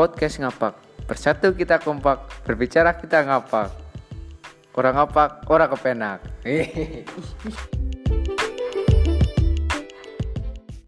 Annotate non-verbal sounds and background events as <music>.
podcast ngapak. Bersatu kita kompak, berbicara kita ngapak. Orang ngapak, orang kepenak. <laughs>